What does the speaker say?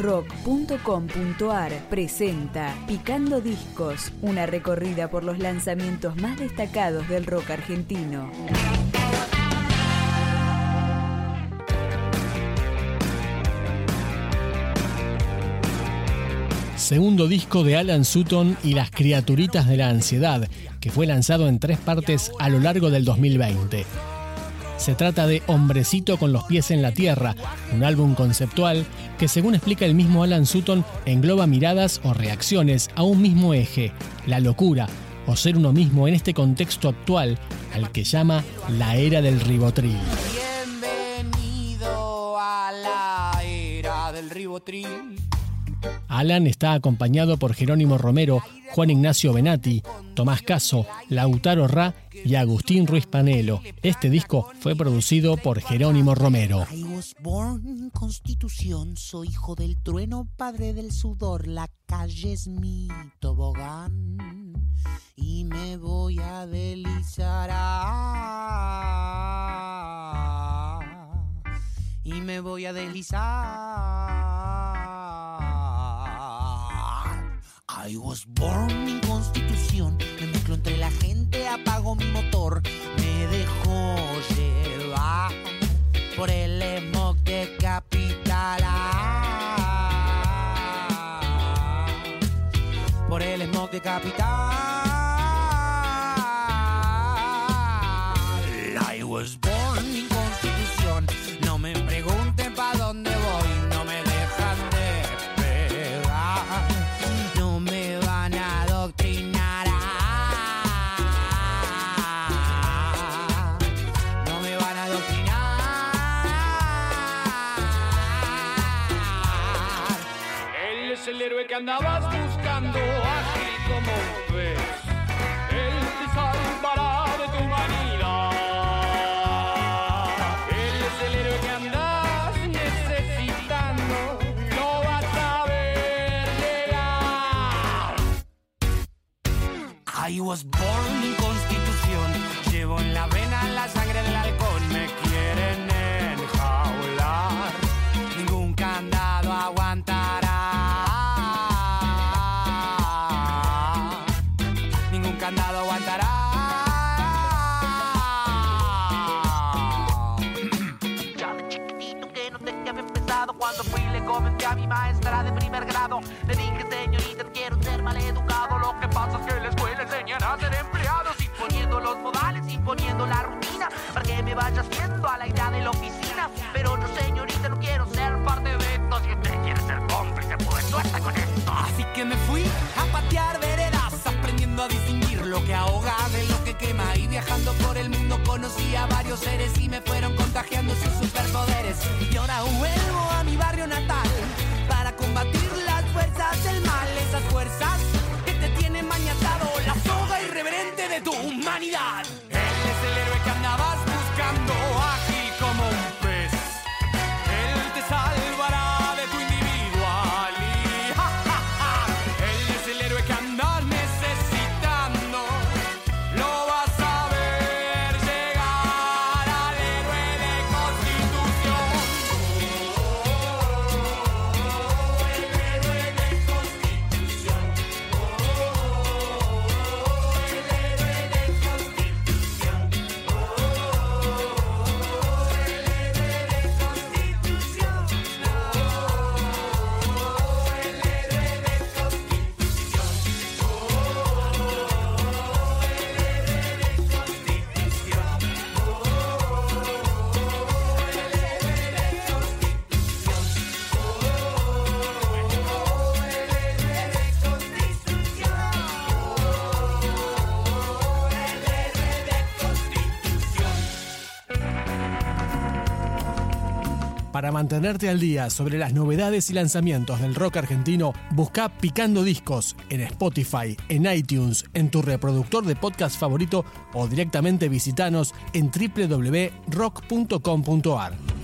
rock.com.ar presenta Picando Discos, una recorrida por los lanzamientos más destacados del rock argentino. segundo disco de Alan Sutton y las criaturitas de la ansiedad, que fue lanzado en tres partes a lo largo del 2020. Se trata de Hombrecito con los pies en la tierra, un álbum conceptual que según explica el mismo Alan Sutton engloba miradas o reacciones a un mismo eje, la locura, o ser uno mismo en este contexto actual al que llama la era del ribotril. Bienvenido a la era del ribotril. Alan está acompañado por Jerónimo Romero, Juan Ignacio Benati, Tomás Caso, Lautaro Ra y Agustín Ruiz Panelo. Este disco fue producido por Jerónimo Romero. I was born Constitución, soy hijo del trueno, padre del sudor, la calle es mi tobogán y me voy a deslizar. y me voy a deslizar. I was born en Constitución, me mezclo entre la gente, apago mi motor, me dejo llevar por el smog de capital. Por el smog de capital. Que andabas buscando, ágil como pez. Él te salvará de tu humanidad. Él es el héroe que andas necesitando, lo vas a ver llegar. I was born en Cuando fui le comenté a mi maestra de primer grado. Le dije señorita no quiero ser maleducado. Lo que pasa es que la escuela enseñan a ser empleados Imponiendo los modales, imponiendo la rutina Para que me vayas viendo a la idea de la oficina. Pero yo señorita no quiero ser parte de esto. Si usted quiere ser cómplice pues suerte con esto Así que me fui a patear veredas, aprendiendo a distinguir lo que ahoga de lo que quema. Y viajando por el mundo conocí a varios seres y me fueron contagiando Para mantenerte al día sobre las novedades y lanzamientos del rock argentino, busca Picando Discos en Spotify, en iTunes, en tu reproductor de podcast favorito o directamente visitanos en www.rock.com.ar.